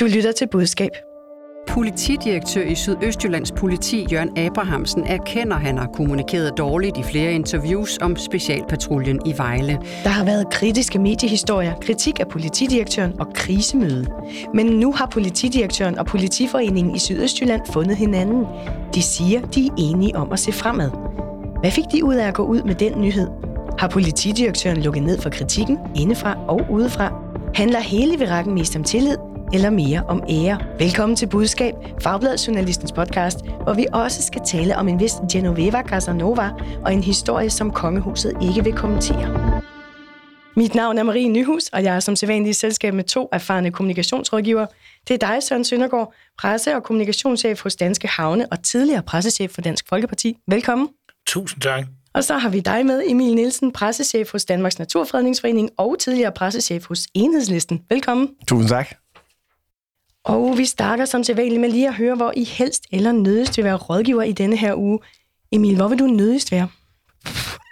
Du lytter til budskab. Politidirektør i Sydøstjyllands politi, Jørgen Abrahamsen, erkender, at han har kommunikeret dårligt i flere interviews om specialpatruljen i Vejle. Der har været kritiske mediehistorier, kritik af politidirektøren og krisemøde. Men nu har politidirektøren og politiforeningen i Sydøstjylland fundet hinanden. De siger, de er enige om at se fremad. Hvad fik de ud af at gå ud med den nyhed? Har politidirektøren lukket ned for kritikken indefra og udefra? Handler hele virakken mest om tillid, eller mere om ære. Velkommen til Budskab, Fagbladet Journalistens podcast, hvor vi også skal tale om en vis Genoveva Casanova og en historie, som kongehuset ikke vil kommentere. Mit navn er Marie Nyhus, og jeg er som sædvanlig i selskab med to erfarne kommunikationsrådgivere. Det er dig, Søren Søndergaard, presse- og kommunikationschef hos Danske Havne og tidligere pressechef for Dansk Folkeparti. Velkommen. Tusind tak. Og så har vi dig med, Emil Nielsen, pressechef hos Danmarks Naturfredningsforening og tidligere pressechef hos Enhedslisten. Velkommen. Tusind tak. Og vi starter som sædvanligt med lige at høre, hvor I helst eller nødigst vil være rådgiver i denne her uge. Emil, hvor vil du nødigst være?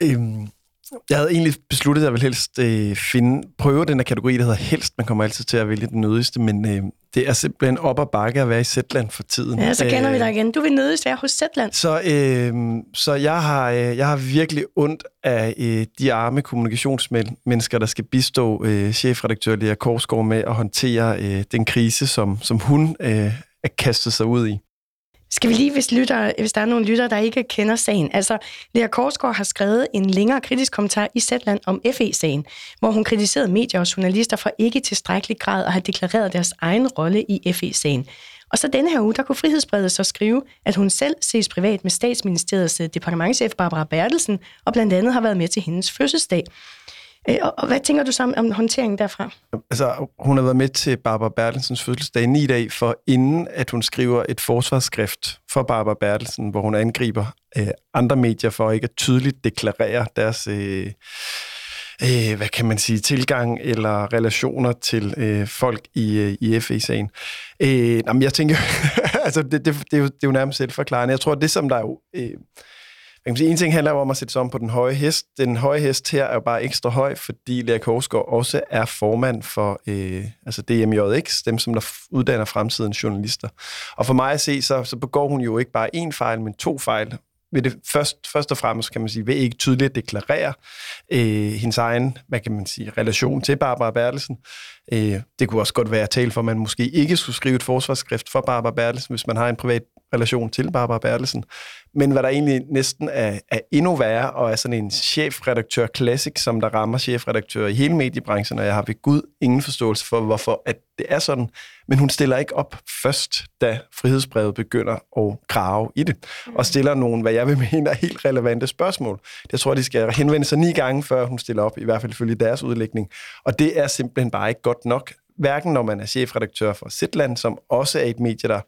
Øhm, jeg havde egentlig besluttet, at jeg ville helst øh, finde, prøve den her kategori, der hedder helst. Man kommer altid til at vælge den nødigste, men øh, det er simpelthen op og bakke at være i Zetland for tiden. Ja, så kender øh, vi dig igen. Du vil nødigst være hos Zetland. Så, øh, så jeg, har, øh, jeg har virkelig ondt af øh, de arme kommunikationsmennesker, der skal bistå øh, chefredaktør Lea Korsgaard med at håndtere øh, den krise, som, som hun øh, er kastet sig ud i. Skal vi lige, hvis, lytter, hvis der er nogle lyttere, der ikke kender sagen. Altså, Lea Korsgaard har skrevet en længere kritisk kommentar i Zetland om FE-sagen, hvor hun kritiserede medier og journalister for ikke i tilstrækkelig grad at have deklareret deres egen rolle i FE-sagen. Og så denne her uge, der kunne Frihedsbredet så skrive, at hun selv ses privat med statsministeriets departementchef Barbara Bertelsen, og blandt andet har været med til hendes fødselsdag. Øh, og, og hvad tænker du så om håndteringen derfra? Altså, hun har været med til Barbara Bertelsens fødselsdag ni dage, for inden at hun skriver et forsvarsskrift for Barbara Bertelsen, hvor hun angriber øh, andre medier for ikke at tydeligt deklarere deres... Øh, øh, hvad kan man sige, tilgang eller relationer til øh, folk i, øh, i FE-sagen. Øh, jamen, jeg tænker, altså, det, det, det, er jo, det er jo nærmest selvforklarende. Jeg tror, det som der er jo... Øh, kan sige, en ting handler om at sætte sig om på den høje hest. Den høje hest her er jo bare ekstra høj, fordi Lea Korsgaard også er formand for øh, altså DMJX, dem som der uddanner fremtidens journalister. Og for mig at se, så, så begår hun jo ikke bare én fejl, men to fejl ved det først, først og fremmest, kan man sige, ved ikke tydeligt deklarere øh, hendes egen, hvad kan man sige, relation til Barbara Bertelsen. Øh, det kunne også godt være at tale for, at man måske ikke skulle skrive et forsvarsskrift for Barbara Bertelsen, hvis man har en privat relation til Barbara Bertelsen. Men hvad der egentlig næsten er, er endnu værre, og er sådan en chefredaktør classic, som der rammer chefredaktører i hele mediebranchen, og jeg har ved Gud ingen forståelse for, hvorfor at det er sådan. Men hun stiller ikke op først, da frihedsbrevet begynder at grave i det, og stiller nogle, hvad jeg vil mene, er helt relevante spørgsmål. Jeg tror, de skal henvende sig ni gange, før hun stiller op, i hvert fald ifølge deres udlægning. Og det er simpelthen bare ikke godt nok hverken når man er chefredaktør for Zetland, som også er et medie, der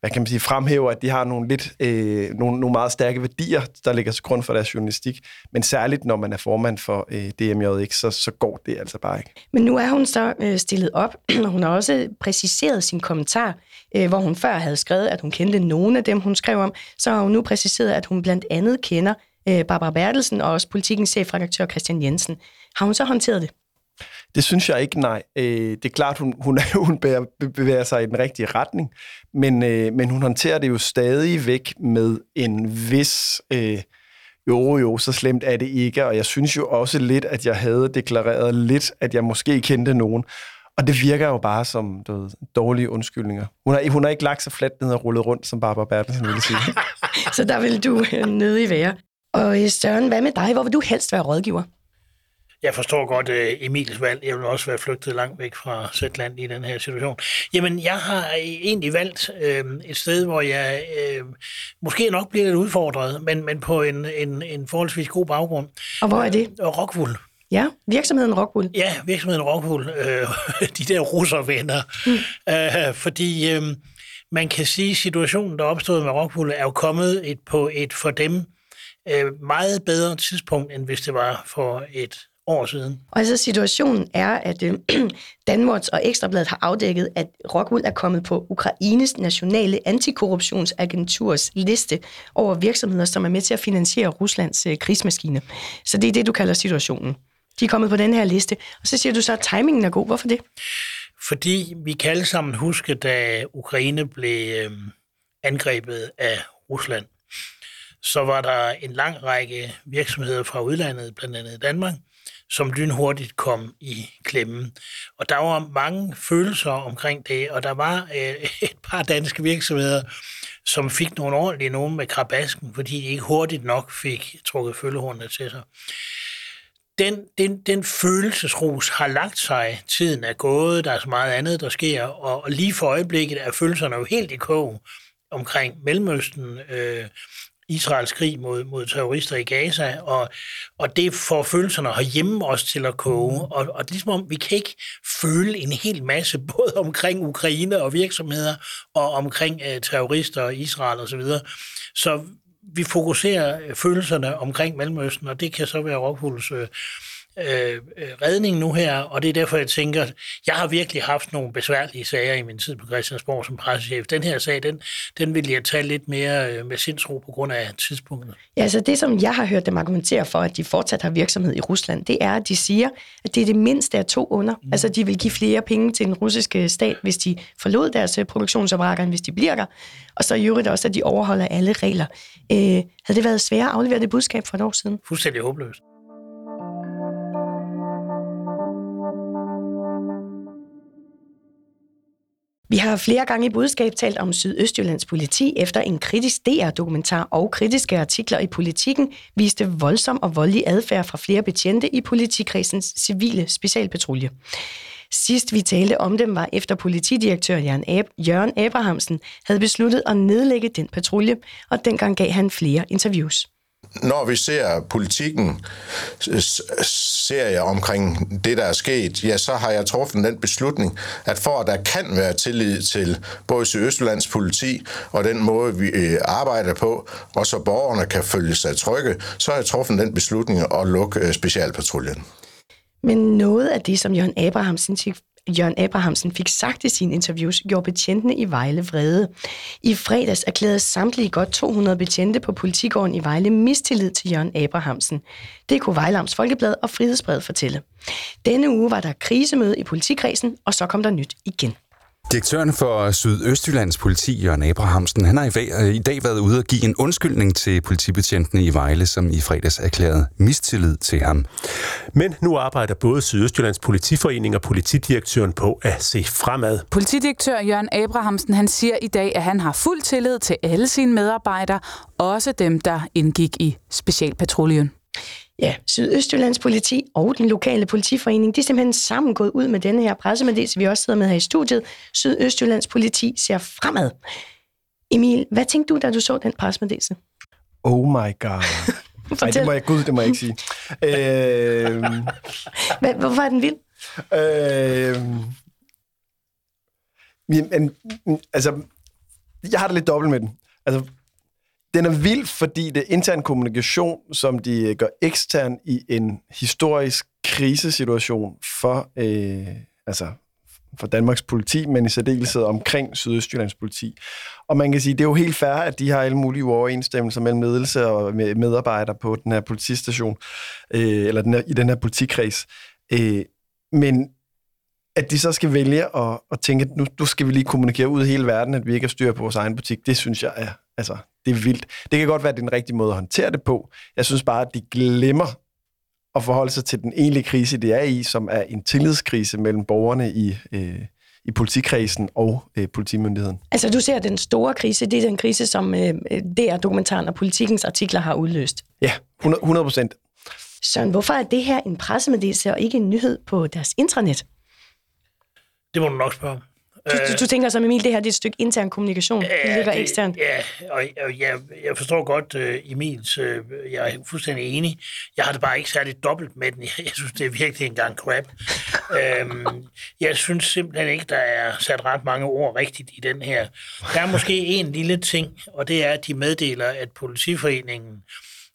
hvad kan man sige, fremhæver, at de har nogle, lidt, øh, nogle, nogle meget stærke værdier, der ligger til grund for deres journalistik. Men særligt, når man er formand for øh, DMJX, så, så går det altså bare ikke. Men nu er hun så øh, stillet op, og hun har også præciseret sin kommentar, øh, hvor hun før havde skrevet, at hun kendte nogle af dem, hun skrev om. Så har hun nu præciseret, at hun blandt andet kender øh, Barbara Bertelsen og også politikens chefredaktør Christian Jensen. Har hun så håndteret det? Det synes jeg ikke, nej. Øh, det er klart, hun, hun, er, hun bevæger sig i den rigtige retning, men, øh, men hun håndterer det jo stadig væk med en vis... Øh, jo, jo, så slemt er det ikke, og jeg synes jo også lidt, at jeg havde deklareret lidt, at jeg måske kendte nogen. Og det virker jo bare som du ved, dårlige undskyldninger. Hun har, hun har ikke lagt sig fladt ned og rullet rundt, som Barbara Bertelsen ville sige. så der vil du øh, nødig være. Og øh, Søren, hvad med dig? Hvor vil du helst være rådgiver? Jeg forstår godt uh, Emils valg. Jeg vil også være flygtet langt væk fra Sætland i den her situation. Jamen, jeg har egentlig valgt uh, et sted, hvor jeg uh, måske nok bliver lidt udfordret, men, men på en, en, en forholdsvis god baggrund. Og hvor er det? Uh, Rockwool. Ja, virksomheden Rockwool. Ja, virksomheden Rockwool. Uh, de der russervenner. Mm. Uh, fordi uh, man kan sige, at situationen, der opstod med Rockwool, er jo kommet et, på et for dem meget bedre tidspunkt, end hvis det var for et år siden. Og altså situationen er, at øh, Danmarks og Ekstrabladet har afdækket, at Rockwool er kommet på Ukraines nationale antikorruptionsagenturs liste over virksomheder, som er med til at finansiere Ruslands øh, krigsmaskine. Så det er det, du kalder situationen. De er kommet på den her liste. Og så siger du så, at timingen er god. Hvorfor det? Fordi vi kan alle sammen huske, da Ukraine blev øh, angrebet af Rusland, så var der en lang række virksomheder fra udlandet, blandt andet Danmark, som lynhurtigt kom i klemme. Og der var mange følelser omkring det, og der var øh, et par danske virksomheder, som fik nogle ordentlige nogen med krabasken, fordi de ikke hurtigt nok fik trukket følgehornene til sig. Den, den, den følelsesrus har lagt sig, tiden er gået, der er så meget andet, der sker, og, og lige for øjeblikket er følelserne jo helt i kog omkring Mellemøsten, øh, Israels krig mod, mod terrorister i Gaza, og, og det får følelserne herhjemme os til at koge. Og, og ligesom om, vi kan ikke føle en hel masse, både omkring Ukraine og virksomheder, og omkring uh, terrorister og Israel osv. Så, videre. så vi fokuserer følelserne omkring Mellemøsten, og det kan så være Rockfulds uh, øh, redning nu her, og det er derfor, jeg tænker, jeg har virkelig haft nogle besværlige sager i min tid på Christiansborg som pressechef. Den her sag, den, den vil jeg tage lidt mere øh, med sindsro på grund af tidspunktet. Ja, altså det, som jeg har hørt dem argumentere for, at de fortsat har virksomhed i Rusland, det er, at de siger, at det er det mindste af to under. Mm. Altså, de vil give flere penge til den russiske stat, hvis de forlod deres øh, produktionsapparater, end hvis de bliver der. Og så i øvrigt også, at de overholder alle regler. Øh, havde det været svært at aflevere det budskab for et år siden? Fuldstændig håbløst. Vi har flere gange i budskab talt om Sydøstjyllands politi efter en kritisk DR-dokumentar og kritiske artikler i politikken viste voldsom og voldelig adfærd fra flere betjente i politikredsens civile specialpatrulje. Sidst vi talte om dem var efter politidirektør Jørgen Abrahamsen havde besluttet at nedlægge den patrulje, og dengang gav han flere interviews når vi ser politikken, ser jeg omkring det, der er sket, ja, så har jeg truffet den beslutning, at for at der kan være tillid til både Sydøstlands politi og den måde, vi øh, arbejder på, og så borgerne kan følge sig trygge, så har jeg truffet den beslutning at lukke øh, specialpatruljen. Men noget af det, som Jørgen Abrahamsen Jørgen Abrahamsen fik sagt i sine interviews, gjorde betjentene i Vejle vrede. I fredags erklærede samtlige godt 200 betjente på politigården i Vejle mistillid til Jørgen Abrahamsen. Det kunne Vejlams Folkeblad og Frihedsbred fortælle. Denne uge var der krisemøde i politikredsen, og så kom der nyt igen. Direktøren for Sydøstjyllands politi, Jørgen Abrahamsen, han har i dag været ude og give en undskyldning til politibetjentene i Vejle, som i fredags erklærede mistillid til ham. Men nu arbejder både Sydøstjyllands politiforening og politidirektøren på at se fremad. Politidirektør Jørgen Abrahamsen han siger i dag, at han har fuld tillid til alle sine medarbejdere, også dem, der indgik i specialpatruljen. Ja, Sydøstjyllands politi og den lokale politiforening, de er simpelthen sammen gået ud med denne her pressemeddelelse, vi også sidder med her i studiet. Sydøstjyllands politi ser fremad. Emil, hvad tænkte du, da du så den pressemeddelelse? Oh my god. Nej, det må jeg, gud, det må jeg ikke sige. øh, Hvorfor er den vild? Øh, men, altså, jeg har det lidt dobbelt med den. Altså, den er vild, fordi det er intern kommunikation, som de øh, gør ekstern i en historisk krisesituation for, øh, altså for Danmarks politi, men i særdeleshed omkring Sydøstjyllands politi. Og man kan sige, det er jo helt fair, at de har alle mulige uoverensstemmelser mellem ledelse og medarbejdere på den her politistation, øh, eller den her, i den her politikreds. Øh, men at de så skal vælge at, at tænke, at nu, nu skal vi lige kommunikere ud i hele verden, at vi ikke har styr på vores egen butik, det synes jeg er, altså, det er vildt. Det kan godt være, at det er den rigtige måde at håndtere det på. Jeg synes bare, at de glemmer at forholde sig til den egentlige krise, det er i, som er en tillidskrise mellem borgerne i, øh, i politikredsen og øh, politimyndigheden. Altså du ser, at den store krise, det er den krise, som øh, DR-dokumentaren og politikens artikler har udløst. Ja, 100 procent. Søren, hvorfor er det her en pressemeddelelse og ikke en nyhed på deres intranet? Det må du nok spørge du, du, du tænker som Emil, det her det er et stykke intern kommunikation, det ligger det, eksternt. Ja, og jeg, jeg, jeg forstår godt uh, Emils, uh, jeg er fuldstændig enig. Jeg har det bare ikke særligt dobbelt med den. Jeg, jeg synes, det er virkelig en gang crap. um, jeg synes simpelthen ikke, der er sat ret mange ord rigtigt i den her. Der er måske en lille ting, og det er, at de meddeler, at politiforeningen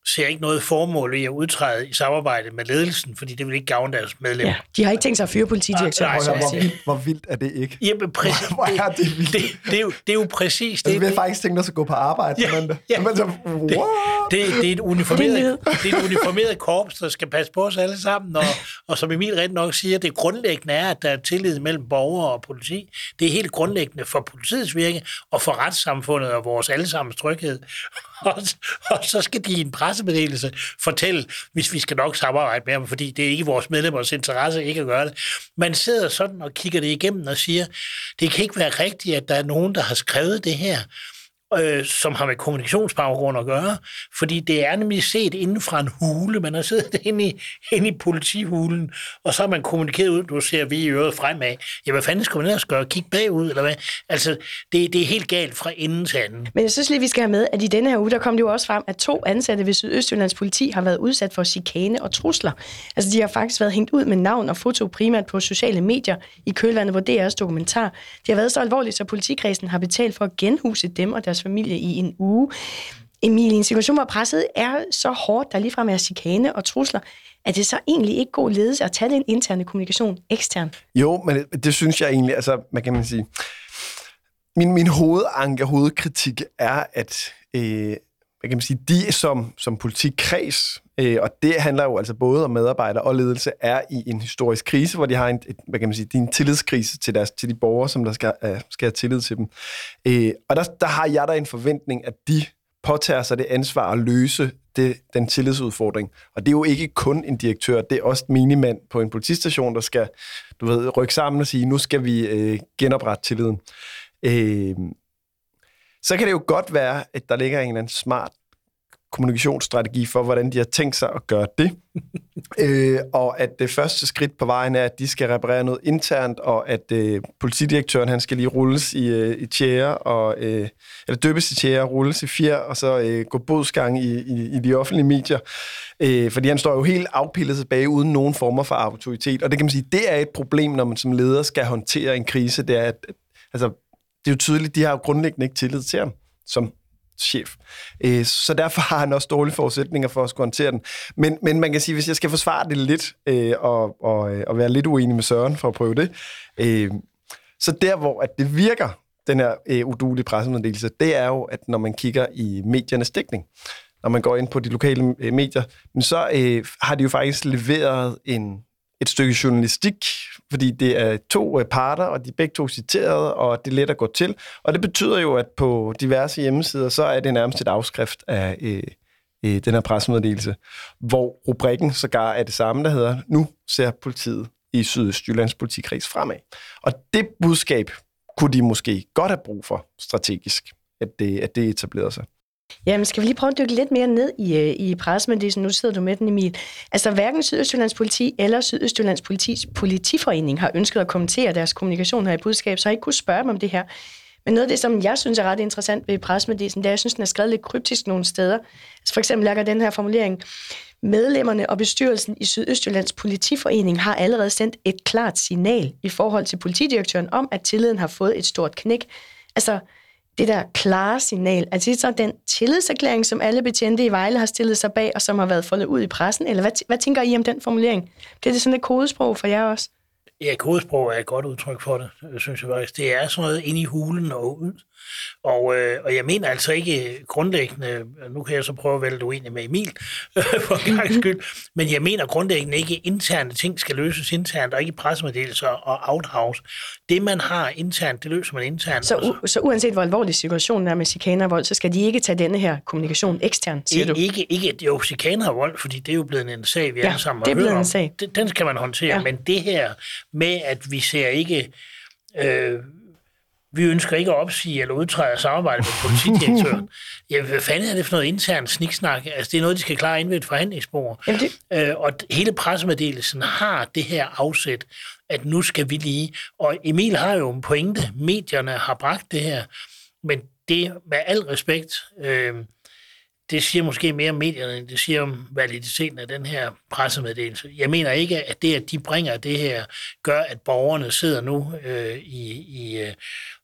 ser ikke noget formål i at udtræde i samarbejde med ledelsen, fordi det vil ikke gavne deres medlemmer. Ja, de har ikke tænkt sig at fyre politidirektøren. Nej, hvor, vildt, hvor vildt er det ikke? Jamen, præcis, Hvor er det vildt? det, det, er jo, det er jo præcis Altså, det. vi har faktisk tænkt os at gå på arbejde. Ja, men, ja. men så, det, what? det, det, er et Det er uniformeret, det er et uniformeret korps, der skal passe på os alle sammen, og, og som Emil ret nok siger, det grundlæggende er, at der er tillid mellem borgere og politi. Det er helt grundlæggende for politiets virke og for retssamfundet og vores allesammens tryghed. Og, og så skal de i en pressemeddelelse fortælle, hvis vi skal nok samarbejde med ham, fordi det er ikke vores medlemmers interesse ikke at gøre det. Man sidder sådan og kigger det igennem og siger, det kan ikke være rigtigt, at der er nogen, der har skrevet det her øh, som har med kommunikationsbaggrund at gøre, fordi det er nemlig set inden fra en hule. Man har siddet inde i, inde i politihulen, og så har man kommunikeret ud, du ser vi i øret fremad. Ja, hvad fanden skal man ellers gøre? Kigge bagud, eller hvad? Altså, det, det er helt galt fra enden til anden. Men jeg synes lige, vi skal have med, at i denne her uge, der kom det jo også frem, at to ansatte ved Sydøstjyllands politi har været udsat for chikane og trusler. Altså, de har faktisk været hængt ud med navn og foto primært på sociale medier i kølvandet på DR's dokumentar. Det har været så alvorligt, så politikredsen har betalt for at genhuse dem og deres familie i en uge. Emil, en situation, hvor presset er så hårdt, der ligefrem er chikane og trusler, er det så egentlig ikke god ledelse at tage den interne kommunikation ekstern? Jo, men det, det synes jeg egentlig, altså, hvad kan man sige, min, min hovedanke, hovedkritik er, at øh, hvad kan man sige, de som, som politikkreds, øh, og det handler jo altså både om medarbejdere og ledelse, er i en historisk krise, hvor de har en, et, hvad kan man sige, en tillidskrise til, deres, til de borgere, som der skal, øh, skal have tillid til dem. Øh, og der, der har jeg da en forventning, at de påtager sig det ansvar at løse det, den tillidsudfordring. Og det er jo ikke kun en direktør, det er også minimand på en politistation, der skal du ved, rykke sammen og sige, nu skal vi øh, genoprette tilliden. Øh, så kan det jo godt være, at der ligger en eller anden smart kommunikationsstrategi for, hvordan de har tænkt sig at gøre det. øh, og at det første skridt på vejen er, at de skal reparere noget internt, og at øh, politidirektøren han skal lige rulles i, øh, i tjære, og, øh, eller døbes i tjære, rulles i fjer, og så øh, gå bodsgang i, i, i de offentlige medier. Øh, fordi han står jo helt afpillet tilbage, uden nogen former for autoritet. Og det kan man sige, det er et problem, når man som leder skal håndtere en krise, det er, at altså, det er jo tydeligt, de har jo grundlæggende ikke tillid til ham som chef. Øh, Så derfor har han også dårlige forudsætninger for at skulle håndtere den. Men, men man kan sige, hvis jeg skal forsvare det lidt, øh, og, og, øh, og være lidt uenig med Søren for at prøve det, øh, så der, hvor at det virker, den her øh, udulige pressemeddelelse, det er jo, at når man kigger i mediernes dækning, når man går ind på de lokale øh, medier, men så øh, har de jo faktisk leveret en, et stykke journalistik, fordi det er to øh, parter, og de er begge to citeret, og det er let at gå til. Og det betyder jo, at på diverse hjemmesider, så er det nærmest et afskrift af øh, øh, den her pressemeddelelse, hvor rubrikken sågar er det samme, der hedder, nu ser politiet i Sydøstjyllands politikreds fremad. Og det budskab kunne de måske godt have brug for strategisk, at det, at det etablerede sig. Jamen, skal vi lige prøve at dykke lidt mere ned i, øh, i pressemeddelelsen? Nu sidder du med den, Emil. Altså, hverken Sydøstjyllands politi eller Sydøstjyllands politis politiforening har ønsket at kommentere deres kommunikation her i budskab, så jeg ikke kunne spørge dem om det her. Men noget af det, som jeg synes er ret interessant ved pressemeddelelsen, det er, at jeg synes, den er skrevet lidt kryptisk nogle steder. Altså for eksempel lægger den her formulering, medlemmerne og bestyrelsen i Sydøstjyllands politiforening har allerede sendt et klart signal i forhold til politidirektøren om, at tilliden har fået et stort knæk. Altså, det der klare signal, altså det er så den tillidserklæring, som alle betjente i Vejle har stillet sig bag, og som har været foldet ud i pressen, eller hvad, hvad tænker I om den formulering? Bliver det sådan et kodesprog for jer også? Ja, kodesprog er et godt udtryk for det, synes jeg faktisk. Det er sådan noget ind i hulen og ud. Og, øh, og jeg mener altså ikke grundlæggende, nu kan jeg så prøve at vælge uenig med Emil for en gang skyld, men jeg mener grundlæggende ikke, at interne ting skal løses internt, og ikke pressemeddelelser og outhouse. Det, man har internt, det løser man internt. Så, u- så uanset hvor alvorlig situationen er med chikaner og vold, så skal de ikke tage denne her kommunikation ekstern, siger du? Ikke, ikke, jo, chikaner og vold, fordi det er jo blevet en sag, vi Ja, alle sammen det er blevet en sag. Den, skal man håndtere, ja. men det her med, at vi ser ikke... Øh, vi ønsker ikke at opsige eller udtræde samarbejde med politidirektøren. ja, hvad fanden er det for noget internt sniksnak? Altså, det er noget, de skal klare ind ved et forhandlingsbord. Jamen, det- Øh, og hele pressemeddelelsen har det her afsæt, at nu skal vi lige... Og Emil har jo en pointe. Medierne har bragt det her. Men det, med al respekt, øh, det siger måske mere om medierne, end det siger om validiteten af den her pressemeddelelse. Jeg mener ikke, at det, at de bringer det her, gør, at borgerne sidder nu øh, i, i, øh,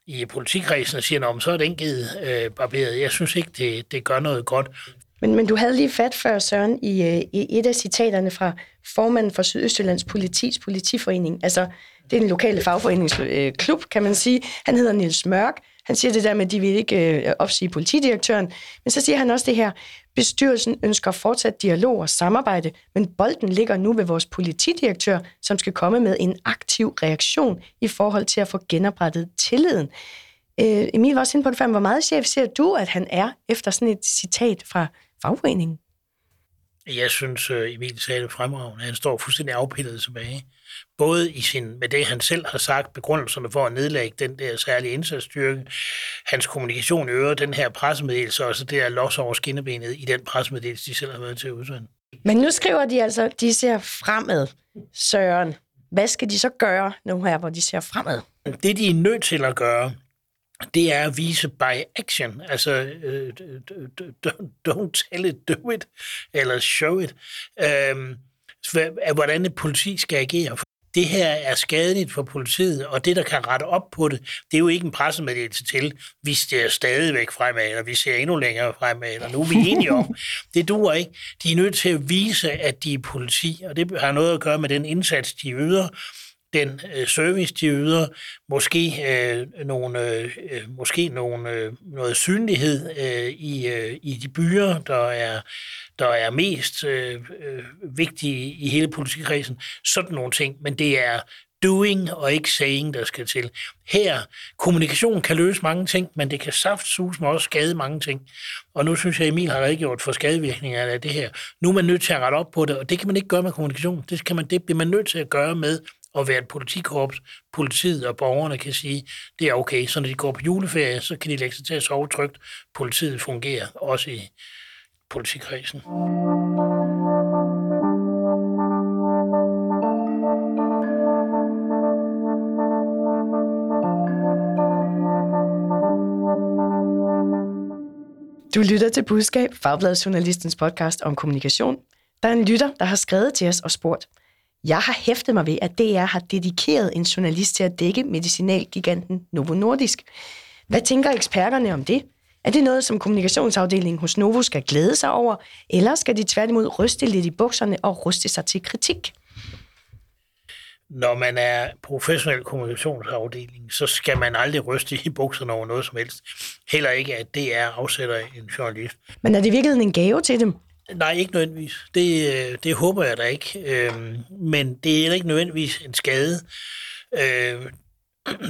i politikredsen og siger, "Nå, så er den givet øh, barberet. Jeg synes ikke, det, det gør noget godt. Men, men du havde lige fat før, Søren, i, øh, i et af citaterne fra formanden for Sydøstjyllands Politis Politiforening. Altså, det er en lokale fagforeningsklub, øh, kan man sige. Han hedder Nils Mørk. Han siger det der med, at de vil ikke øh, opsige politidirektøren. Men så siger han også det her, bestyrelsen ønsker fortsat dialog og samarbejde, men bolden ligger nu ved vores politidirektør, som skal komme med en aktiv reaktion i forhold til at få genoprettet tilliden. Øh, Emil var også inde på det før, hvor meget chef ser du, at han er, efter sådan et citat fra fagforeningen? Jeg synes, øh, Emil sagde det fremragende. Han står fuldstændig afpillet tilbage. Både i sin, med det, han selv har sagt, begrundelserne for at nedlægge den der særlige indsatsstyrke, hans kommunikation øvrigt, den her pressemeddelelse, og så det der los over skinnebenet i den pressemeddelelse, de selv har været til at udsende. Men nu skriver de altså, de ser fremad, Søren. Hvad skal de så gøre nu her, hvor de ser fremad? Det, de er nødt til at gøre, det er at vise by action. Altså, uh, don't tell it, do it, eller show it. Um, hvordan et politi skal agere. Det her er skadeligt for politiet, og det, der kan rette op på det, det er jo ikke en pressemeddelelse til, vi ser stadigvæk fremad, eller vi ser endnu længere fremad, eller nu er vi enige om. Det duer ikke. De er nødt til at vise, at de er politi, og det har noget at gøre med den indsats, de yder, den øh, service, de yder, måske øh, nogle, øh, måske nogle, øh, noget synlighed øh, i, øh, i de byer, der er, der er mest øh, øh, vigtige i hele politikredsen. Sådan nogle ting, men det er doing og ikke saying, der skal til. Her, kommunikation kan løse mange ting, men det kan saftsus med også skade mange ting. Og nu synes jeg, Emil har redegjort for skadevirkningerne af det her. Nu er man nødt til at rette op på det, og det kan man ikke gøre med kommunikation. Det, kan man, det bliver man nødt til at gøre med at være et politikorps, politiet og borgerne kan sige, det er okay. Så når de går på juleferie, så kan de lægge sig til at sove trygt. Politiet fungerer også i politikredsen. Du lytter til Budskab, Fagbladet Journalistens podcast om kommunikation. Der er en lytter, der har skrevet til os og spurgt, jeg har hæftet mig ved, at DR har dedikeret en journalist til at dække medicinalgiganten Novo Nordisk. Hvad tænker eksperterne om det? Er det noget, som kommunikationsafdelingen hos Novo skal glæde sig over, eller skal de tværtimod ryste lidt i bukserne og ruste sig til kritik? Når man er professionel kommunikationsafdeling, så skal man aldrig ryste i bukserne over noget som helst. Heller ikke, at det er afsætter en journalist. Men er det virkelig en gave til dem? Nej, ikke nødvendigvis. Det, øh, det håber jeg da ikke. Øhm, men det er ikke nødvendigvis en skade. Øhm,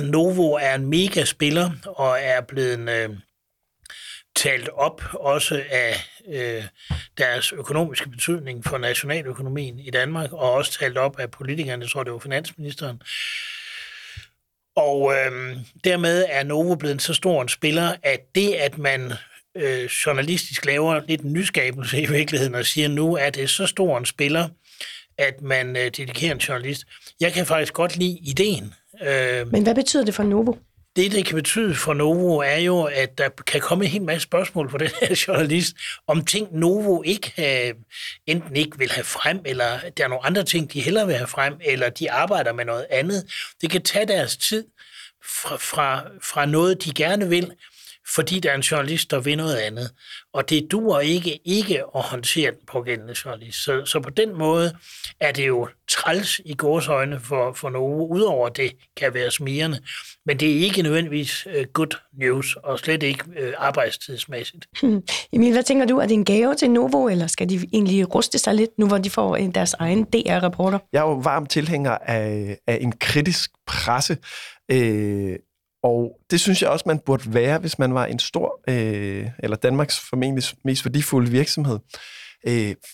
Novo er en mega spiller og er blevet øh, talt op også af øh, deres økonomiske betydning for nationaløkonomien i Danmark, og også talt op af politikerne, jeg tror det var finansministeren. Og øh, dermed er Novo blevet så stor en spiller, at det, at man øh, journalistisk laver lidt en nyskabelse i virkeligheden og siger, nu er det så stor en spiller, at man øh, dedikerer en journalist. Jeg kan faktisk godt lide ideen. Øh, Men hvad betyder det for Novo? Det, det kan betyde for Novo, er jo, at der kan komme en hel masse spørgsmål fra den her journalist, om ting Novo ikke have, enten ikke vil have frem, eller der er nogle andre ting, de hellere vil have frem, eller de arbejder med noget andet. Det kan tage deres tid fra, fra, fra noget, de gerne vil, fordi der er en journalist, der vil noget andet. Og det duer ikke ikke at håndtere den pågældende journalist. Så, så på den måde er det jo træls i gårsøjne for, for nogen, udover det kan være smirende. Men det er ikke nødvendigvis uh, good news, og slet ikke uh, arbejdstidsmæssigt. Hmm. Emil, hvad tænker du? Er det en gave til Novo, eller skal de egentlig ruste sig lidt, nu hvor de får deres egen DR-rapporter? Jeg er jo varm tilhænger af, af en kritisk presse. Øh, og det synes jeg også, man burde være, hvis man var en stor, øh, eller Danmarks formentlig mest værdifulde virksomhed. Øh,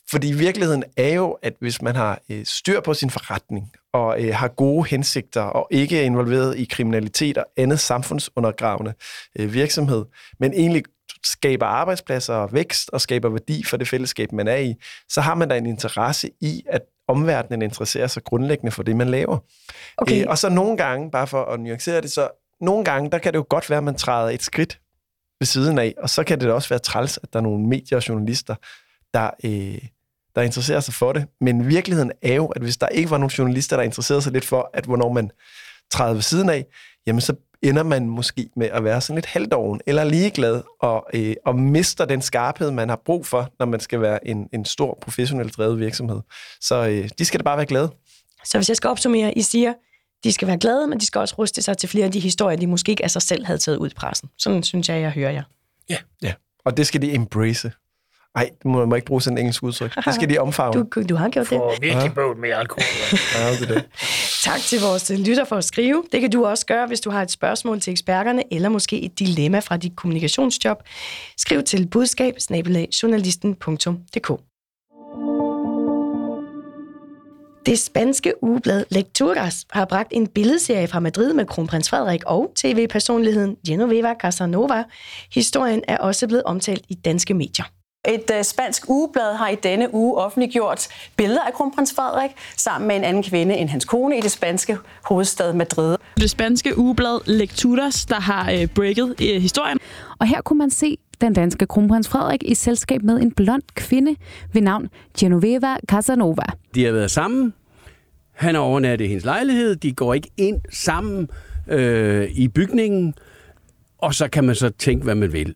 fordi virkeligheden er jo, at hvis man har øh, styr på sin forretning, og øh, har gode hensigter, og ikke er involveret i kriminalitet og andet samfundsundergravende øh, virksomhed, men egentlig skaber arbejdspladser og vækst og skaber værdi for det fællesskab, man er i, så har man da en interesse i, at omverdenen interesserer sig grundlæggende for det, man laver. Okay. Øh, og så nogle gange, bare for at nuancere det, så nogle gange, der kan det jo godt være, at man træder et skridt ved siden af, og så kan det også være træls, at der er nogle medier og journalister, der, øh, der interesserer sig for det. Men virkeligheden er jo, at hvis der ikke var nogle journalister, der interesserede sig lidt for, at hvornår man træder ved siden af, jamen så ender man måske med at være sådan lidt halvdoven eller ligeglad og, øh, og mister den skarphed, man har brug for, når man skal være en, en stor professionelt drevet virksomhed. Så øh, de skal da bare være glade. Så hvis jeg skal opsummere, I siger, de skal være glade, men de skal også ruste sig til flere af de historier, de måske ikke af sig selv havde taget ud i pressen. Sådan synes jeg, jeg hører jer. Ja. ja. Og det skal de embrace. Nej, det må man ikke bruge sådan en engelsk udtryk. Det skal de omfavne. Du, du har gjort det. For virkelig bøvl med alkohol. ja, det er det. Tak til vores lytter for at skrive. Det kan du også gøre, hvis du har et spørgsmål til eksperterne, eller måske et dilemma fra dit kommunikationsjob. Skriv til budskab Det spanske ugeblad Lecturas har bragt en billedserie fra Madrid med kronprins Frederik og tv-personligheden Genoveva Casanova. Historien er også blevet omtalt i danske medier. Et uh, spansk ugeblad har i denne uge offentliggjort billeder af kronprins Frederik sammen med en anden kvinde end hans kone i det spanske hovedstad Madrid. Det spanske ugeblad Lecturas, der har uh, breaket uh, historien. Og her kunne man se den danske kronprins Frederik i selskab med en blond kvinde ved navn Genoveva Casanova. De har været sammen. Han har overnattet i hendes lejlighed. De går ikke ind sammen øh, i bygningen. Og så kan man så tænke, hvad man vil.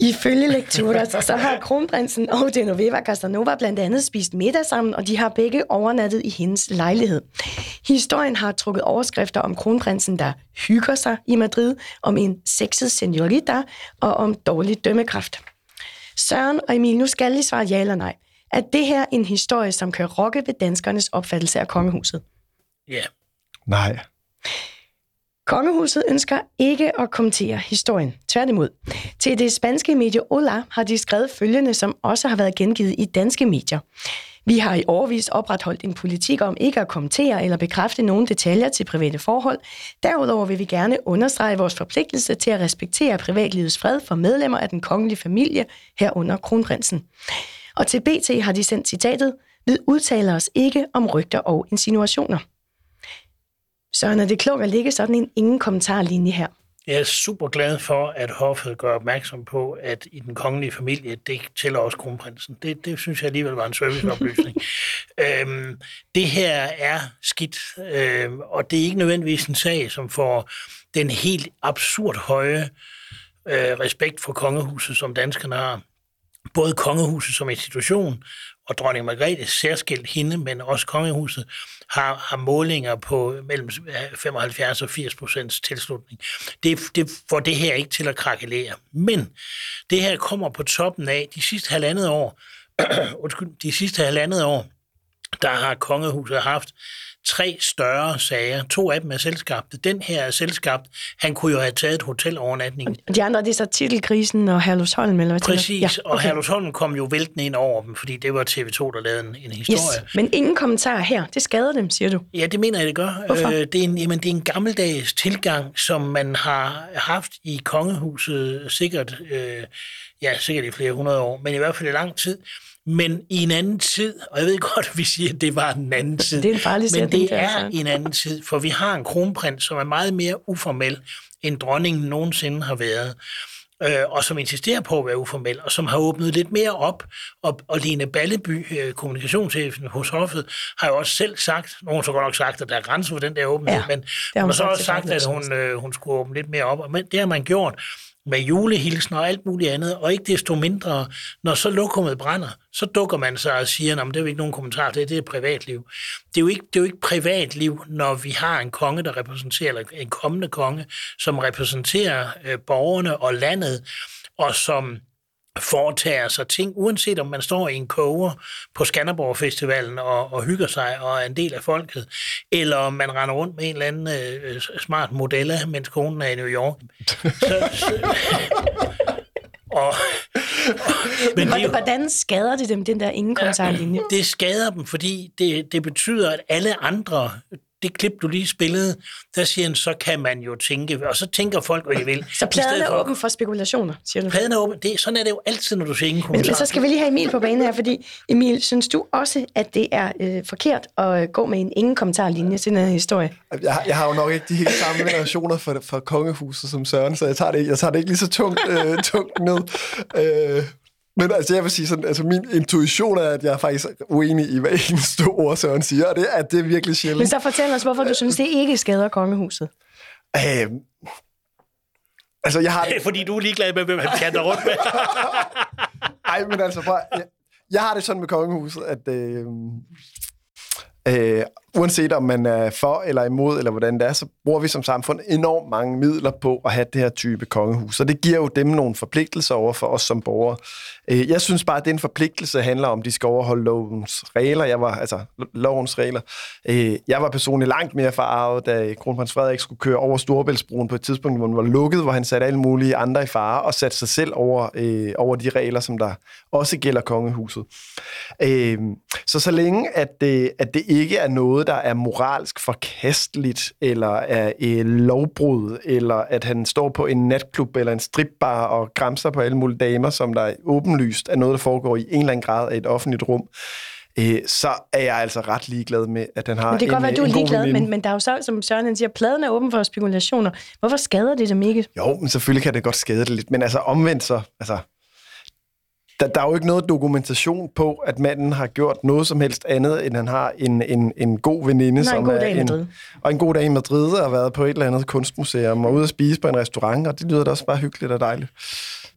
Ifølge lekturer, så har kronprinsen og Genoveva Casanova blandt andet spist middag sammen, og de har begge overnattet i hendes lejlighed. Historien har trukket overskrifter om kronprinsen, der hygger sig i Madrid, om en sexet senorita og om dårlig dømmekraft. Søren og Emil, nu skal I svare ja eller nej. Er det her en historie, som kan rokke ved danskernes opfattelse af kongehuset? Ja. Nej. Kongehuset ønsker ikke at kommentere historien. Tværtimod. Til det spanske medie Ola har de skrevet følgende, som også har været gengivet i danske medier. Vi har i overvis opretholdt en politik om ikke at kommentere eller bekræfte nogen detaljer til private forhold. Derudover vil vi gerne understrege vores forpligtelse til at respektere privatlivets fred for medlemmer af den kongelige familie, herunder kronprinsen. Og til BT har de sendt citatet, vi udtaler os ikke om rygter og insinuationer. Så er det klogt at ligge sådan en ingen kommentarlinje her. Jeg er super glad for, at hoffet gør opmærksom på, at i den kongelige familie, det tæller også kronprinsen. Det, det synes jeg alligevel var en serviceoplysning. øhm, det her er skidt, øhm, og det er ikke nødvendigvis en sag, som får den helt absurd høje øh, respekt for kongehuset, som danskerne har. Både kongehuset som institution og dronning Margrethe, særskilt hende, men også kongehuset, har, har målinger på mellem 75 og 80 procents tilslutning. Det, det får det her ikke til at krakelere. Men det her kommer på toppen af de sidste halvandet år, undskyld, de sidste halvandet år, der har kongehuset haft tre større sager. To af dem er selskabte. Den her er selskabt. Han kunne jo have taget et hotelovernatning. De andre, det er så titelkrisen og Herlusholm, eller hvad Præcis, ja, okay. og Herlusholm kom jo væltende ind over dem, fordi det var TV2, der lavede en, en historie. Yes. Men ingen kommentar her. Det skader dem, siger du? Ja, det mener jeg, det gør. Hvorfor? Øh, det, er en, jamen, det er en gammeldags tilgang, som man har haft i kongehuset sikkert, øh, ja, sikkert i flere hundrede år, men i hvert fald i lang tid men i en anden tid, og jeg ved godt, at vi siger, at det var en anden tid, det er en farlig men det er en anden tid, for vi har en kronprins, som er meget mere uformel, end dronningen nogensinde har været øh, og som insisterer på at være uformel, og som har åbnet lidt mere op. Og, og Lene Balleby, øh, kommunikationschefen hos Hoffet, har jo også selv sagt, nogen har godt nok sagt, at der er grænser for den der åbenhed, ja, men hun har så også sagt, at hun, øh, hun skulle åbne lidt mere op, og det har man gjort med julehilsner og alt muligt andet, og ikke desto mindre, når så lokummet brænder, så dukker man sig og siger, at det er jo ikke nogen kommentar til det, det er privatliv. Det er, jo ikke, det er jo ikke privatliv, når vi har en konge, der repræsenterer, eller en kommende konge, som repræsenterer øh, borgerne og landet, og som foretager sig ting, uanset om man står i en koger på Skanderborg Festivalen og, og hygger sig og er en del af folket, eller om man render rundt med en eller anden øh, smart modelle, mens konen er i New York. Så, så, og, men det, hvordan skader det dem, den der ingen kommentarlinje? Det skader dem, fordi det, det betyder, at alle andre det klip, du lige spillede, der siger han, så kan man jo tænke, og så tænker folk, hvad de vil. Så pladen er åben for spekulationer, siger du? Pladen er åben, det, sådan er det jo altid, når du ser ingen kommentar. Men så skal vi lige have Emil på banen her, fordi Emil, synes du også, at det er øh, forkert at gå med en ingen kommentarlinje til den her historie? Jeg, jeg har jo nok ikke de helt samme relationer for, for kongehuset som Søren, så jeg tager det, jeg tager det ikke lige så tungt, øh, tungt ned. Øh, men altså, jeg vil sige sådan, altså min intuition er, at jeg er faktisk uenig i, hvad eneste ord Søren siger, og det, at det er virkelig sjældent. Men så fortæl os, hvorfor du synes, det ikke skader kongehuset. Øh, altså, jeg har... Det er fordi, du er ligeglad med, hvem han kanter rundt med. Ej, men altså, bare, jeg, jeg har det sådan med kongehuset, at øh, øh, uanset om man er for eller imod, eller hvordan det er, så bruger vi som samfund enormt mange midler på at have det her type kongehus. Og det giver jo dem nogle forpligtelser over for os som borgere. Øh, jeg synes bare, at den forpligtelse handler om, at de skal overholde lovens regler. Jeg var, altså, lovens regler. Øh, jeg var personligt langt mere farvet, da kronprins Frederik skulle køre over Storebæltsbroen på et tidspunkt, hvor den var lukket, hvor han satte alle mulige andre i fare og satte sig selv over, øh, over de regler, som der også gælder kongehuset. Øh, så så længe, at det, at det ikke er noget, der er moralsk forkasteligt, eller er et lovbrud, eller at han står på en natklub eller en stripbar og græmser på alle mulige damer, som der åbenlyst er noget, der foregår i en eller anden grad af et offentligt rum, øh, så er jeg altså ret ligeglad med, at han har men det kan godt være, at du er ligeglad, men, men der er jo så, som Søren han siger, pladen er åben for spekulationer. Hvorfor skader det dem ikke? Jo, men selvfølgelig kan det godt skade det lidt, men altså omvendt så, altså, der, der er jo ikke noget dokumentation på, at manden har gjort noget som helst andet, end han har en, en, en god veninde. Nej, som en god dag i Madrid. En, og en god dag i Madrid, og har været på et eller andet kunstmuseum, og ude at spise på en restaurant, og det lyder da også bare hyggeligt og dejligt.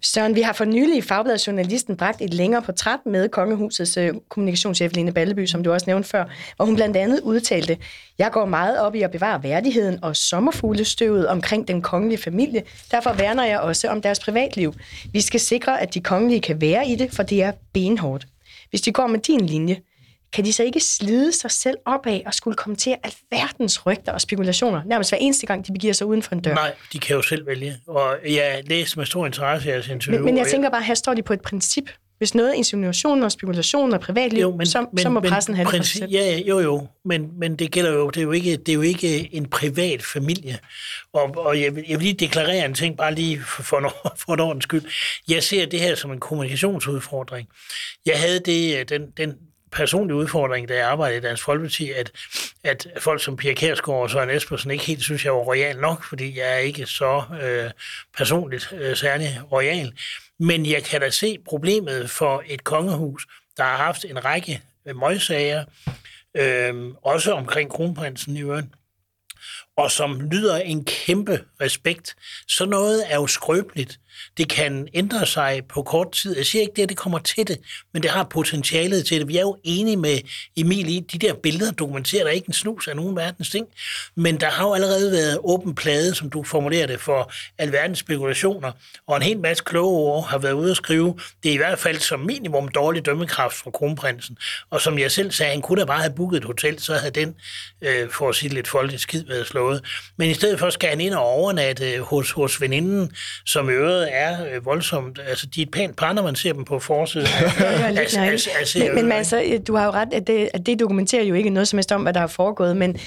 Søren, vi har for nylig i Fagbladet Journalisten bragt et længere portræt med Kongehusets øh, kommunikationschef Lene Balleby, som du også nævnte før, hvor hun blandt andet udtalte, jeg går meget op i at bevare værdigheden og sommerfuglestøvet omkring den kongelige familie. Derfor værner jeg også om deres privatliv. Vi skal sikre, at de kongelige kan være i det, for det er benhårdt. Hvis de går med din linje, kan de så ikke slide sig selv op af og skulle kommentere alverdens rygter og spekulationer, nærmest hver eneste gang, de begiver sig uden for en dør? Nej, de kan jo selv vælge. Og jeg læser med stor interesse jeres interview. Men, men jeg tænker bare, her står de på et princip. Hvis noget er insinuation og spekulation og privatliv, jo, men, så, men, så må men, pressen have det princip, Ja, jo, jo. Men, men det gælder jo, det er jo ikke, det er jo ikke en privat familie. Og, og jeg, vil, jeg vil lige deklarere en ting, bare lige for, for, for en ordens skyld. Jeg ser det her som en kommunikationsudfordring. Jeg havde det, den, den personlig udfordring, da jeg arbejdede i Dansk Folkeparti, at, at folk som Pia Kærsgaard og Søren Espersen ikke helt synes, jeg var royal nok, fordi jeg er ikke så øh, personligt øh, særlig royal. Men jeg kan da se problemet for et kongehus, der har haft en række øh, møgsager, øh, også omkring kronprinsen i øvrigt, og som lyder en kæmpe respekt. Så noget er jo skrøbeligt det kan ændre sig på kort tid. Jeg siger ikke, det, at det kommer til det, men det har potentialet til det. Vi er jo enige med Emil i, de der billeder dokumenterer der ikke en snus af nogen verdens ting, men der har jo allerede været åben plade, som du formulerer det, for alverdens spekulationer, og en hel masse kloge ord har været ude at skrive, det er i hvert fald som minimum dårlig dømmekraft fra kronprinsen, og som jeg selv sagde, han kunne da bare have booket et hotel, så havde den, øh, for at sige lidt folkeligt skid, været slået. Men i stedet for skal han ind og overnatte hos, hos veninden, som i øvrigt er øh, voldsomt. Altså, de er et pænt par, når man ser dem på forsiden. altså, altså, altså, men, men altså, du har jo ret, at det, at det dokumenterer jo ikke noget som helst om, hvad der er foregået, men,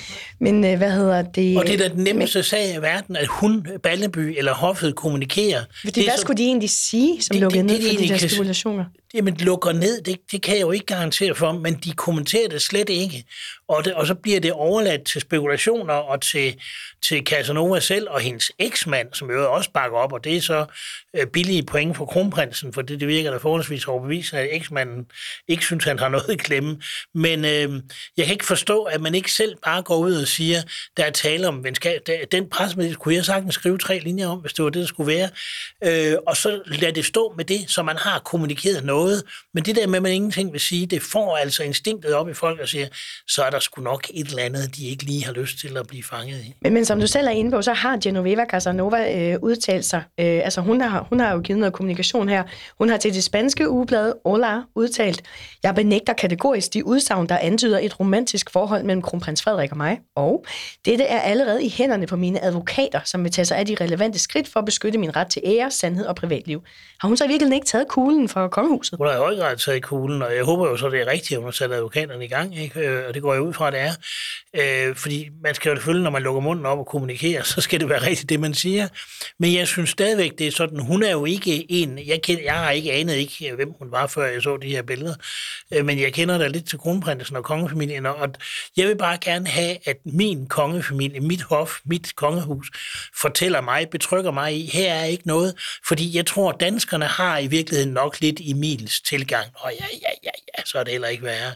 men øh, hvad hedder det? Og det er den nemmeste men, sag i verden, at hun, Balleby eller hoffet kommunikerer. Fordi, det, hvad så, skulle de egentlig sige, som lukkede ned for de der spekulationer? Jamen, lukker ned, det, det kan jeg jo ikke garantere for, men de kommenterer det slet ikke. Og, det, og så bliver det overladt til spekulationer og til, til Casanova selv og hendes eksmand, som jo også bakker op, og det er så øh, billige point for kronprinsen, for det, det virker da forholdsvis overbevisende, at eksmanden ikke synes, han har noget at klemme. Men øh, jeg kan ikke forstå, at man ikke selv bare går ud og siger, der er tale om venskab. Den pressemeddelelse kunne jeg sagtens skrive tre linjer om, hvis det var det, der skulle være. Øh, og så lad det stå med det, så man har kommunikeret noget. Men det der med, at man ingenting vil sige, det får altså instinktet op i folk og siger, så er der sgu nok et eller andet, de ikke lige har lyst til at blive fanget i. Men, men som du selv er inde på, så har Genoveva Casanova øh, udtalt sig. Øh, altså hun har, hun har jo givet noget kommunikation her. Hun har til det spanske ugeblad Ola udtalt, jeg benægter kategorisk de udsagn, der antyder et romantisk forhold mellem kronprins Frederik og mig. Og dette er allerede i hænderne på mine advokater, som vil tage sig af de relevante skridt for at beskytte min ret til ære, sandhed og privatliv. Har hun så virkelig ikke taget kuglen fra kongehuset? Hun har i høj grad taget kuglen, og jeg håber jo så, det er rigtigt, at hun har sat advokaterne i gang, ikke? Øh, og det går jeg ud fra, at det er. Øh, fordi man skal jo selvfølgelig, når man lukker munden op og kommunikerer, så skal det være rigtigt, det man siger. Men jeg synes stadigvæk, det er sådan, hun er jo ikke en, jeg, kender, jeg har ikke anet ikke, øh, hvem hun var, før jeg så de her billeder, øh, men jeg kender da lidt til kronprinsen og kongefamilien, og jeg vil bare gerne have, at min kongefamilie, mit hof, mit kongehus, fortæller mig, betrykker mig i, her er ikke noget, fordi jeg tror, danskerne har i virkeligheden nok lidt Emils tilgang, og ja, ja, ja, ja, så er det heller ikke værre.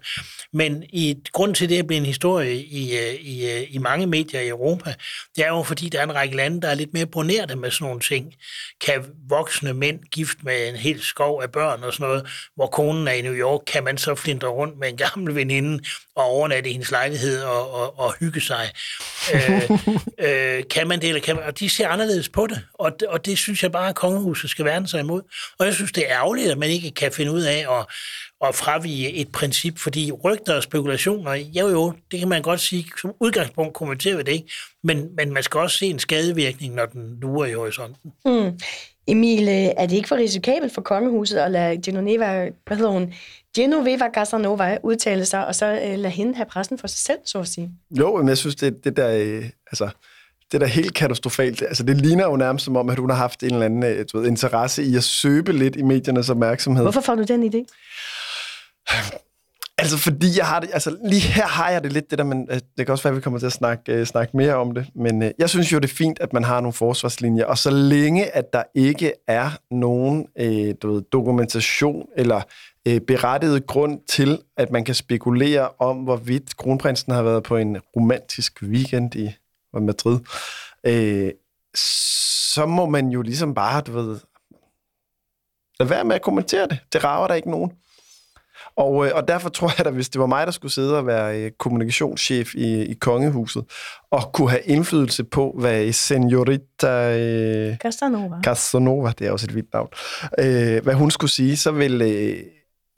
Men i grund til det, at blive en historie i, øh, i, øh, i mange medier i Europa, det er jo fordi, der er en række lande, der er lidt mere bonerte med sådan nogle ting. Kan voksne mænd gift med en hel skov af børn og sådan noget, hvor konen er i New York, kan man så flinte rundt med en gammel veninde og overnatte i hendes lejlighed og, og, og hygge sig. øh, øh, kan man det, eller kan man, og de ser anderledes på det, og, og det synes jeg bare, at kongehuset skal værne sig imod. Og jeg synes, det er ærgerligt, at man ikke kan finde ud af at, at fravige et princip, fordi rygter og spekulationer, jo jo, det kan man godt sige, som udgangspunkt kommenterer vi det ikke, men, men man skal også se en skadevirkning, når den lurer i horisonten. Mm. Emil, øh, er det ikke for risikabelt for kongehuset at lade Genoveva, hvad hedder hun, Genoveva Casanova udtale sig, og så uh, lade hende have pressen for sig selv, så at sige? Jo, men jeg synes, det, det der, øh, altså, det der helt katastrofalt. Altså, det ligner jo nærmest som om, at hun har haft en eller anden du ved, interesse i at søbe lidt i mediernes opmærksomhed. Hvorfor får du den idé? Altså, fordi jeg har det, altså lige her har jeg det lidt det der, men det kan også være, at vi kommer til at snakke, uh, snakke mere om det, men uh, jeg synes jo, det er fint, at man har nogle forsvarslinjer, og så længe, at der ikke er nogen uh, du ved, dokumentation eller uh, berettiget grund til, at man kan spekulere om, hvorvidt kronprinsen har været på en romantisk weekend i Madrid, uh, så må man jo ligesom bare, du ved, lade være med at kommentere det. Det rager der ikke nogen. Og, øh, og derfor tror jeg, at hvis det var mig, der skulle sidde og være øh, kommunikationschef i, i kongehuset, og kunne have indflydelse på, hvad senorita... Øh, Casanova. Casanova, det er også et vildt navn. Øh, hvad hun skulle sige, så ville, øh,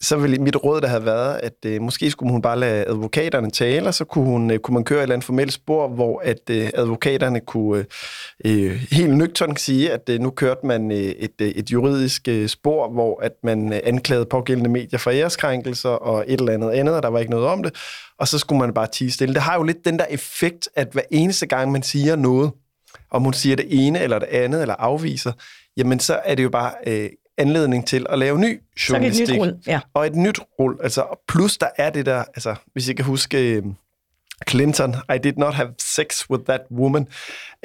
så ville mit råd der have været, at øh, måske skulle hun bare lade advokaterne tale, og så kunne, hun, øh, kunne man køre et eller andet formelt spor, hvor at øh, advokaterne kunne øh, øh helt nøgternt sige, at øh, nu kørte man øh, et, øh, et juridisk øh, spor, hvor at man øh, anklagede pågældende medier for æreskrænkelser og et eller andet andet, og der var ikke noget om det, og så skulle man bare tige stille. Det har jo lidt den der effekt, at hver eneste gang man siger noget, om hun siger det ene eller det andet, eller afviser, jamen så er det jo bare øh, anledning til at lave ny journalistik. Så et nyt rull, ja. Og et nyt rull. Altså, plus der er det der, altså, hvis I kan huske øh, Clinton, I did not have sex with that woman.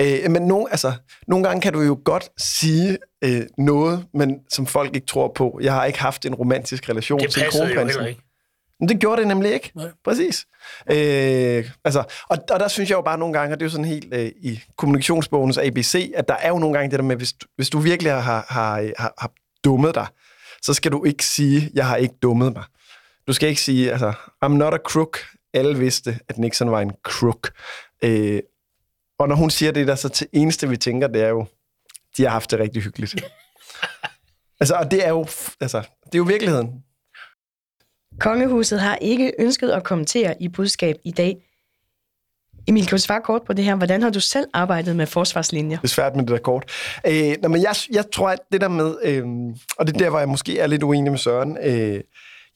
Øh, men nogle, altså, nogle gange kan du jo godt sige øh, noget, men som folk ikke tror på. Jeg har ikke haft en romantisk relation det til kronprinsen. ikke. Men det gjorde det nemlig ikke. Nej. Præcis. Øh, altså, og, og der synes jeg jo bare nogle gange, og det er jo sådan helt øh, i kommunikationsbogens ABC, at der er jo nogle gange det der med, hvis, hvis du virkelig har, har, har, har dummet dig, så skal du ikke sige, jeg har ikke dummet mig. Du skal ikke sige, altså, I'm not a crook. Alle vidste, at Nixon var en crook. Øh, og når hun siger det der, så det eneste, vi tænker, det er jo, de har haft det rigtig hyggeligt. altså, og det er jo, altså, det er jo virkeligheden. Kongehuset har ikke ønsket at kommentere i budskab i dag. Emil, kan du svare kort på det her? Hvordan har du selv arbejdet med forsvarslinjer? Det er svært med det der kort. Øh, nå, men jeg, jeg tror, at det der med, øh, og det er der, hvor jeg måske er lidt uenig med Søren, øh,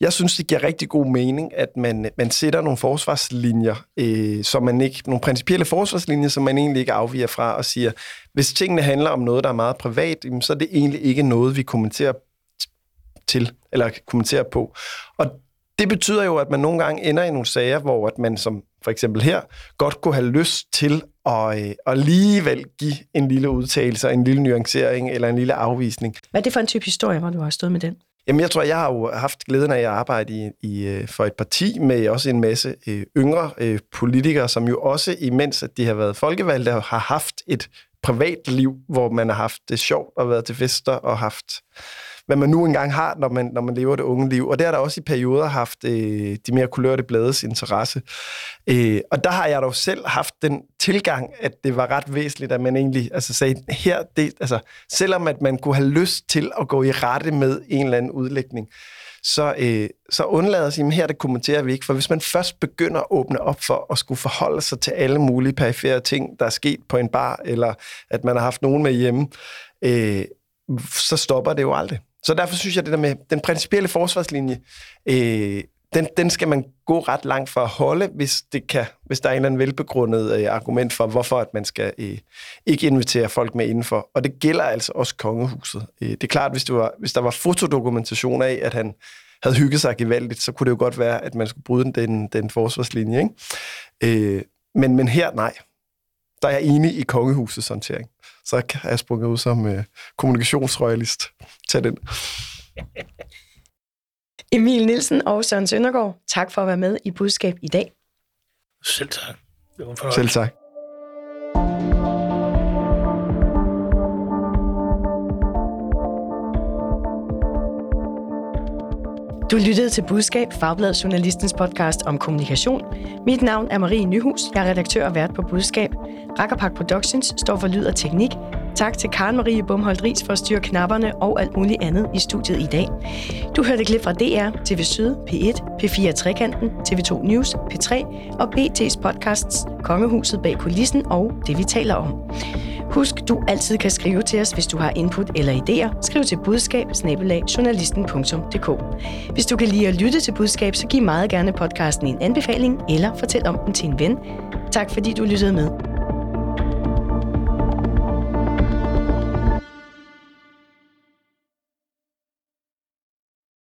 jeg synes, det giver rigtig god mening, at man, man sætter nogle forsvarslinjer, øh, som man ikke, nogle principielle forsvarslinjer, som man egentlig ikke afviger fra, og siger, hvis tingene handler om noget, der er meget privat, så er det egentlig ikke noget, vi kommenterer til, eller kommenterer på. Og det betyder jo, at man nogle gange ender i nogle sager, hvor at man som for eksempel her, godt kunne have lyst til at, øh, alligevel give en lille udtalelse, en lille nuancering eller en lille afvisning. Hvad er det for en type historie, hvor du har stået med den? Jamen, jeg tror, jeg har jo haft glæden af at arbejde i, i, øh, for et parti med også en masse øh, yngre øh, politikere, som jo også, imens at de har været folkevalgte, har haft et privat liv, hvor man har haft det sjovt og været til fester og haft hvad man nu engang har, når man, når man lever det unge liv. Og det har der også i perioder haft øh, de mere kulørte blades interesse. Øh, og der har jeg dog selv haft den tilgang, at det var ret væsentligt, at man egentlig altså sagde, her, det, altså, selvom at man kunne have lyst til at gå i rette med en eller anden udlægning, så, øh, så undlader sige, her det kommenterer vi ikke. For hvis man først begynder at åbne op for at skulle forholde sig til alle mulige perifære ting, der er sket på en bar, eller at man har haft nogen med hjemme, øh, så stopper det jo aldrig. Så derfor synes jeg, at det der med den principielle forsvarslinje, øh, den, den skal man gå ret langt for at holde, hvis, det kan, hvis der er en eller anden velbegrundet øh, argument for, hvorfor at man skal øh, ikke invitere folk med indenfor. Og det gælder altså også kongehuset. Øh, det er klart, hvis, det var, hvis der var fotodokumentation af, at han havde hygget sig gevaldigt, så kunne det jo godt være, at man skulle bryde den, den forsvarslinje. Ikke? Øh, men, men her, nej. Der er jeg enig i kongehusets håndtering så kan jeg sprunget ud som øh, kommunikationsroyalist. Tag den. Emil Nielsen og Søren Søndergaard, tak for at være med i Budskab i dag. Selv tak. Selv tak. Du lyttede til Budskab, Fagbladet Journalistens podcast om kommunikation. Mit navn er Marie Nyhus. Jeg er redaktør og vært på Budskab. Rakkerpak Productions står for lyd og teknik. Tak til Karen Marie Bumholdt Ries for at styre knapperne og alt muligt andet i studiet i dag. Du hørte klip fra DR, TV Syd, P1, P4 Trekanten, TV2 News, P3 og BT's podcasts Kongehuset bag kulissen og det vi taler om. Husk, du altid kan skrive til os, hvis du har input eller idéer. Skriv til budskab Hvis du kan lide at lytte til budskab, så giv meget gerne podcasten en anbefaling eller fortæl om den til en ven. Tak fordi du lyttede med.